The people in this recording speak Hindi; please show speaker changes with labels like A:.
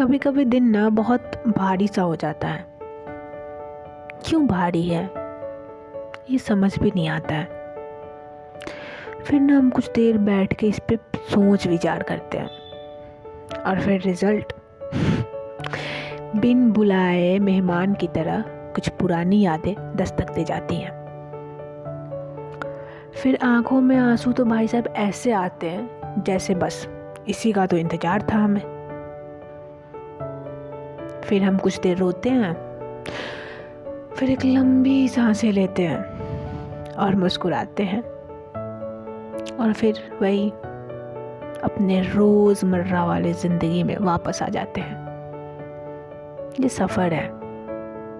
A: कभी कभी दिन ना बहुत भारी सा हो जाता है। क्यों भारी है? ये समझ भी नहीं आता है। फिर ना हम कुछ देर बैठ के इस पर सोच विचार करते हैं। और फिर रिज़ल्ट बिन बुलाए मेहमान की तरह कुछ पुरानी यादें दस्तक दे जाती हैं। फिर आँखों में आँसू तो भाई साहब ऐसे आते हैं जैसे बस, इसी का तो इंतज़ार था हमें। फिर हम कुछ देर रोते हैं। फिर एक लंबी साँसें लेते हैं और मुस्कुराते हैं। और फिर वही अपने रोज़मर्रा वाले ज़िंदगी में वापस आ जाते हैं। ये सफ़र है।